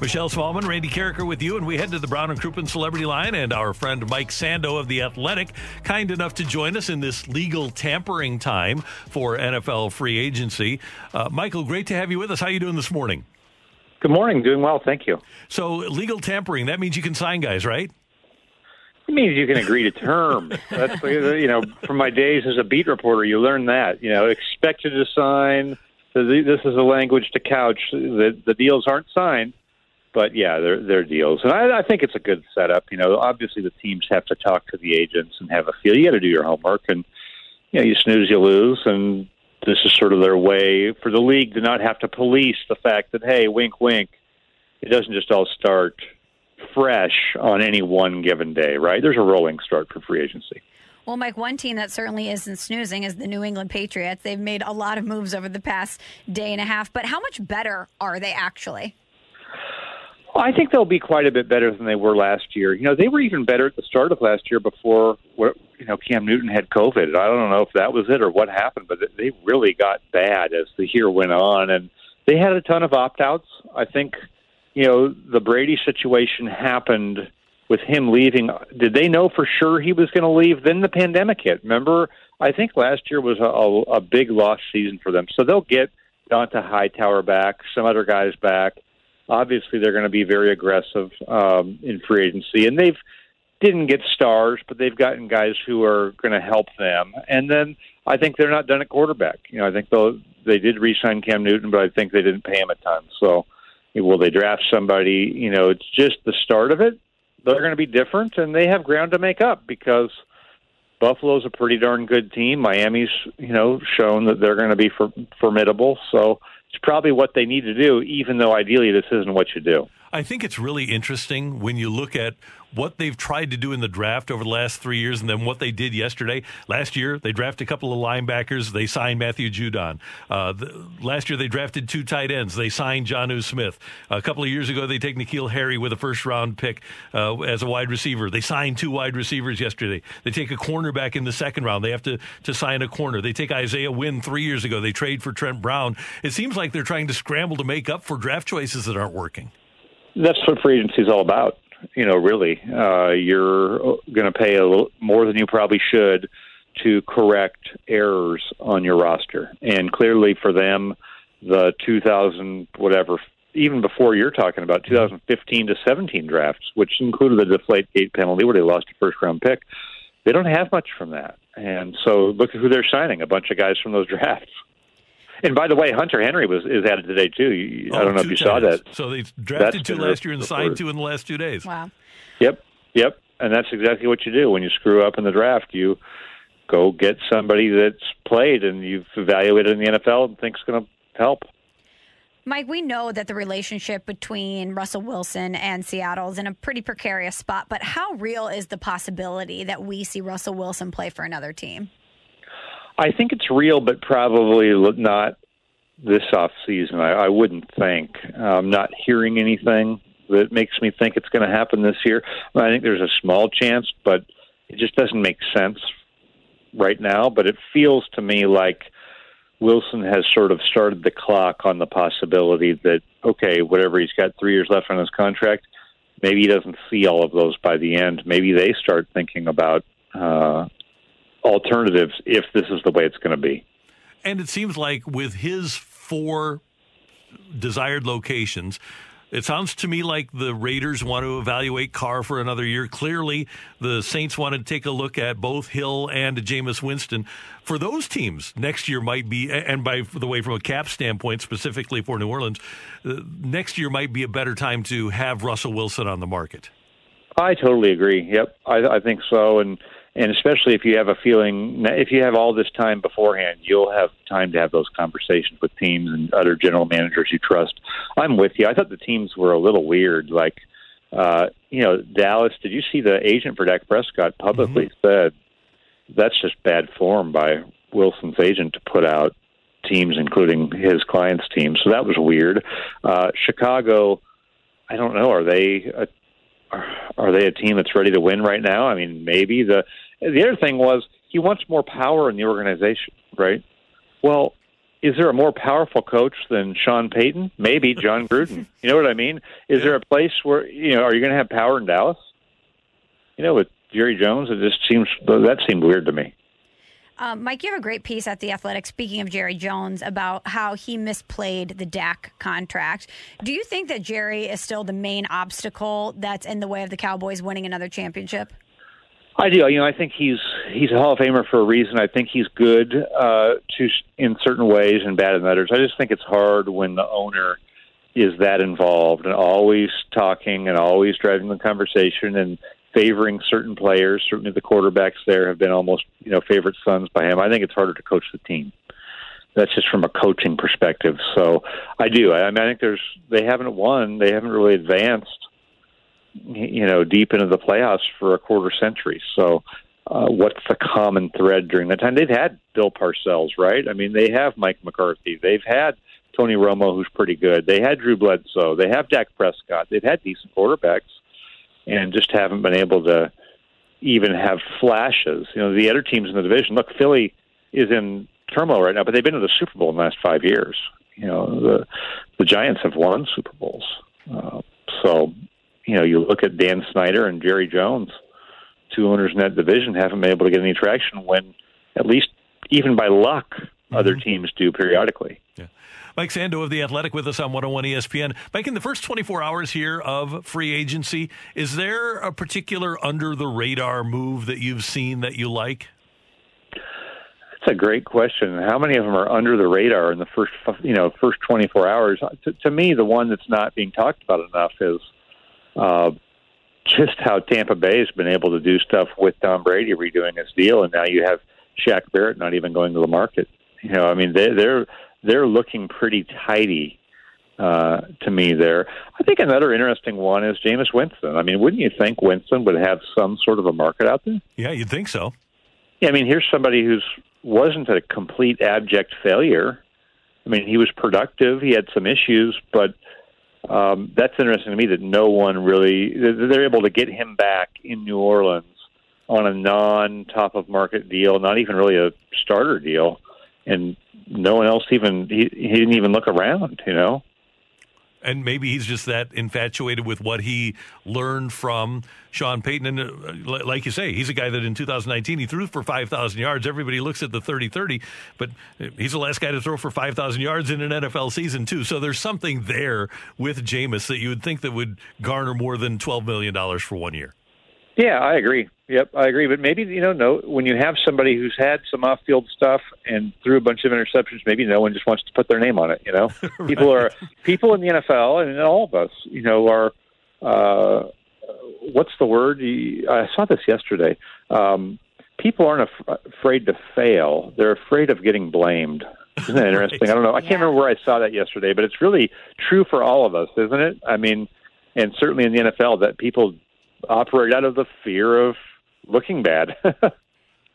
Michelle Smallmon, Randy Karraker with you, and we head to the Brown and Crouppen Celebrity Line, and our friend Mike Sando of The Athletic, kind enough to join us in this legal tampering time for NFL free agency. Uh, Michael, great to have you with us. How are you doing this morning? Good morning. Doing well, thank you. So, legal tampering, that means you can sign guys, right? It means you can agree to terms. That's you know, from my days as a beat reporter, you learn that. You know, expected to sign. This is a language to couch. The the deals aren't signed but yeah, they're they're deals, and I, I think it's a good setup. You know, obviously the teams have to talk to the agents and have a feel. You got to do your homework, and you know, you snooze, you lose, and this is sort of their way for the league to not have to police the fact that hey, wink, wink, it doesn't just all start fresh on any one given day, right? There's a rolling start for free agency. Well, Mike, one team that certainly isn't snoozing is the New England Patriots. They've made a lot of moves over the past day and a half, but how much better are they actually? I think they'll be quite a bit better than they were last year. You know, they were even better at the start of last year before you know Cam Newton had COVID. I don't know if that was it or what happened, but they really got bad as the year went on, and they had a ton of opt outs. I think you know the Brady situation happened with him leaving. Did they know for sure he was going to leave? Then the pandemic hit. Remember, I think last year was a, a, a big lost season for them. So they'll get Dont'a Hightower back, some other guys back obviously they're going to be very aggressive um, in free agency, and they've didn't get stars, but they've gotten guys who are going to help them. And then I think they're not done at quarterback. You know, I think they they did re-sign Cam Newton, but I think they didn't pay him a ton. So will they draft somebody? You know, it's just the start of it. They're going to be different, and they have ground to make up because Buffalo's a pretty darn good team. Miami's, you know, shown that they're going to be for, formidable. So it's probably what they need to do, even though ideally this isn't what you do. I think it's really interesting when you look at what they've tried to do in the draft over the last three years and then what they did yesterday. Last year, they drafted a couple of linebackers. They signed Matthew Judon. Uh, the, last year, they drafted two tight ends. They signed Jonnu Smith. A couple of years ago, they take N'Keal Harry with a first round pick uh, as a wide receiver. They signed two wide receivers yesterday. They take a cornerback in the second round. They have to, to sign a corner. They take Isaiah Wynn three years ago. They trade for Trent Brown. It seems like they're trying to scramble to make up for draft choices that aren't working. That's what free agency is all about. You know, really, uh, you're going to pay a little more than you probably should to correct errors on your roster. And clearly, for them, the 2000 whatever, even before you're talking about 2015 to 17 drafts, which included the deflate gate penalty where they lost a first round pick, they don't have much from that. And so look at who they're signing a bunch of guys from those drafts. And by the way, Hunter Henry was is added today too. You, oh, I don't know if you times. saw that. So they drafted two last year and signed two in the last two days. Wow. Yep, yep, and that's exactly what you do when you screw up in the draft. You go get somebody that's played and you've evaluated in the NFL and think's going to help. Mike, we know that the relationship between Russell Wilson and Seattle is in a pretty precarious spot, but how real is the possibility that we see Russell Wilson play for another team? I think it's real, but probably not this off season. I, I wouldn't think. I'm not hearing anything that makes me think it's going to happen this year. I think there's a small chance, but it just doesn't make sense right now. But it feels to me like Wilson has sort of started the clock on the possibility that okay, whatever he's got three years left on his contract, maybe he doesn't see all of those by the end. Maybe they start thinking about uh, alternatives if this is the way it's going to be. And it seems like with his four desired locations, It sounds to me like the Raiders want to evaluate Carr for another year. Clearly, the Saints want to take a look at both Hill and Jameis Winston. For those teams, next year might be, and by the way, from a cap standpoint, specifically for New Orleans, uh, next year might be a better time to have Russell Wilson on the market. I totally agree. Yep, I, I think so, and and especially if you have a feeling, if you have all this time beforehand, you'll have time to have those conversations with teams and other general managers you trust. I'm with you. I thought the teams were a little weird. Like, uh, you know, Dallas. Did you see the agent for Dak Prescott publicly mm-hmm. said that's just bad form by Wilson's agent to put out teams, including his clients' team. So that was weird. Uh, Chicago. I don't know. Are they a are they a team that's ready to win right now? I mean, maybe the the other thing was he wants more power in the organization, right? Well, is there a more powerful coach than Sean Payton? Maybe Jon Gruden. You know what I mean? Is there a place where you know are you going to have power in Dallas? You know, with Jerry Jones, it just seems that seemed weird to me. Um, Mike, you have a great piece at The Athletic, speaking of Jerry Jones, about how he misplayed the Dak contract. Do you think that Jerry is still the main obstacle that's in the way of the Cowboys winning another championship? I do. You know, I think he's he's a Hall of Famer for a reason. I think he's good uh, to in certain ways and bad in others. I just think it's hard when the owner is that involved and always talking and always driving the conversation and favoring certain players. Certainly, the quarterbacks there have been almost you know favorite sons by him. I think it's harder to coach the team. That's just from a coaching perspective. So I do. I, I mean, I think there's they haven't won. They haven't really advanced. You know, deep into the playoffs for a quarter century. So, uh, what's the common thread during that time? They've had Bill Parcells, right? I mean, they have Mike McCarthy. They've had Tony Romo, who's pretty good. They had Drew Bledsoe. They have Dak Prescott. They've had decent quarterbacks and just haven't been able to even have flashes. You know, the other teams in the division. Look, Philly is in turmoil right now, but they've been to the Super Bowl in the last five years. You know, the the Giants have won Super Bowls. You know, you look at Dan Snyder and Jerry Jones, two owners in that division, haven't been able to get any traction when, at least even by luck, mm-hmm. other teams do periodically. Yeah. Mike Sando of The Athletic with us on 101 ESPN. Mike, in the first 24 hours here of free agency, is there a particular under the radar move that you've seen that you like? That's a great question. How many of them are under the radar in the first, you know, first 24 hours? To, to me, the one that's not being talked about enough is uh, just how Tampa Bay has been able to do stuff with Tom Brady redoing his deal, and now you have Shaq Barrett not even going to the market. You know, I mean, they, they're they're looking pretty tidy uh, to me there. I think another interesting one is Jameis Winston. I mean, wouldn't you think Winston would have some sort of a market out there? Yeah, you'd think so. Yeah, I mean, here's somebody who's wasn't a complete abject failure. I mean, he was productive. He had some issues, but um, that's interesting to me that no one really they're able to get him back in New Orleans on a non top of market deal, not even really a starter deal, and no one else even he, he didn't even look around, you know. And maybe he's just that infatuated with what he learned from Sean Payton. And uh, like you say, he's a guy that in 2019 he threw for 5,000 yards. Everybody looks at the 30 30, but he's the last guy to throw for 5,000 yards in an NFL season, too. So there's something there with Jameis that you would think that would garner more than $12 million for one year. Yeah, I agree. Yep, I agree. But maybe you know, no, when you have somebody who's had some off-field stuff and threw a bunch of interceptions, maybe no one just wants to put their name on it. You know, right. people are people in the NFL and all of us, you know, are uh, what's the word? I saw this yesterday. Um, people aren't af- afraid to fail; they're afraid of getting blamed. Isn't that interesting? right. I don't know. I can't remember where I saw that yesterday, but it's really true for all of us, isn't it? I mean, and certainly in the NFL, that people operate out of the fear of looking bad.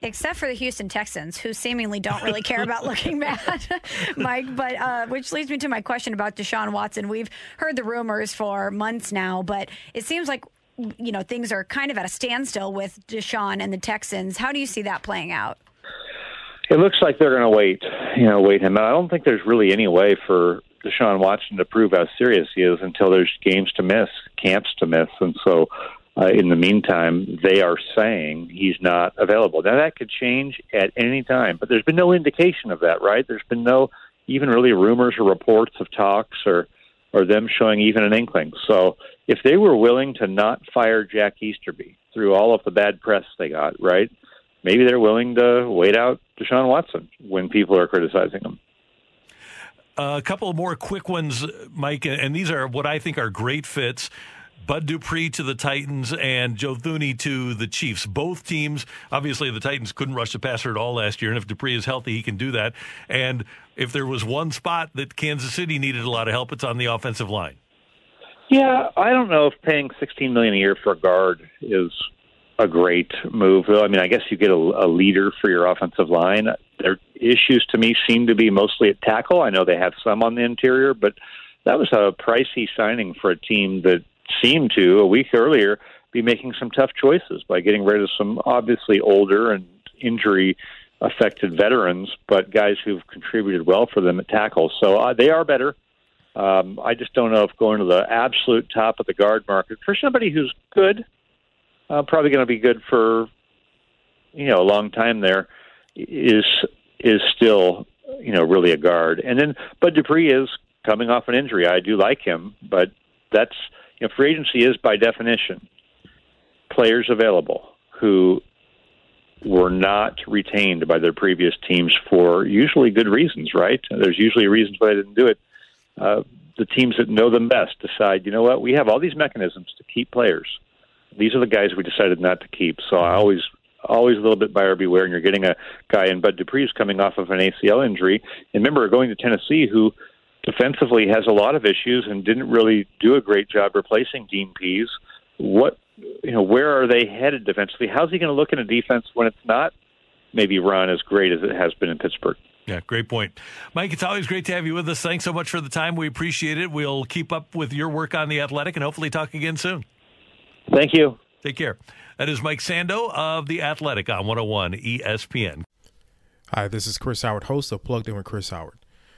Except for the Houston Texans, who seemingly don't really care about looking bad, Mike. But uh, which leads me to my question about Deshaun Watson. We've heard the rumors for months now, but it seems like you know things are kind of at a standstill with Deshaun and the Texans. How do you see that playing out? It looks like they're going to wait, you know, wait him. I don't think there's really any way for Deshaun Watson to prove how serious he is until there's games to miss, camps to miss, and so uh, in the meantime, they are saying he's not available. Now, that could change at any time, but there's been no indication of that, right? There's been no even really rumors or reports of talks or or them showing even an inkling. So if they were willing to not fire Jack Easterby through all of the bad press they got, right? Maybe they're willing to wait out Deshaun Watson when people are criticizing him. a couple more quick ones, Mike, and these are what I think are great fits. Bud Dupree to the Titans and Joe Thuney to the Chiefs. Both teams, obviously, the Titans couldn't rush the passer at all last year, and if Dupree is healthy, he can do that. And if there was one spot that Kansas City needed a lot of help, it's on the offensive line. Yeah, I don't know if paying sixteen million a year for a guard is a great move. I mean, I guess you get a, a leader for your offensive line. Their issues to me seem to be mostly at tackle. I know they have some on the interior, but that was a pricey signing for a team that seemed to a week earlier be making some tough choices by getting rid of some obviously older and injury affected veterans, but guys who've contributed well for them at tackle. So uh, they are better. Um, I just don't know if going to the absolute top of the guard market for somebody who's good, uh, probably going to be good for you know a long time there, is is still you know really a guard. And then Bud Dupree is coming off an injury. I do like him, but that's know free agency is by definition players available who were not retained by their previous teams for usually good reasons, right? There's usually reasons why they didn't do it. Uh, the teams that know them best decide, you know what, we have all these mechanisms to keep players. These are the guys we decided not to keep. So I always, always a little bit buyer beware. And you're getting a guy in Bud Dupree Dupree's coming off of an ACL injury. And remember, going to Tennessee, who defensively has a lot of issues and didn't really do a great job replacing Dean Pees. What you know, where are they headed defensively? How's he going to look in a defense when it's not maybe run as great as it has been in Pittsburgh? Yeah, great point. Mike, it's always great to have you with us. Thanks so much for the time. We appreciate it. We'll keep up with your work on the athletic and hopefully talk again soon. Thank you. Take care. That is Mike Sando of The Athletic on 101 ESPN. Hi, this is Chris Howard, host of Plugged In with Chris Howard.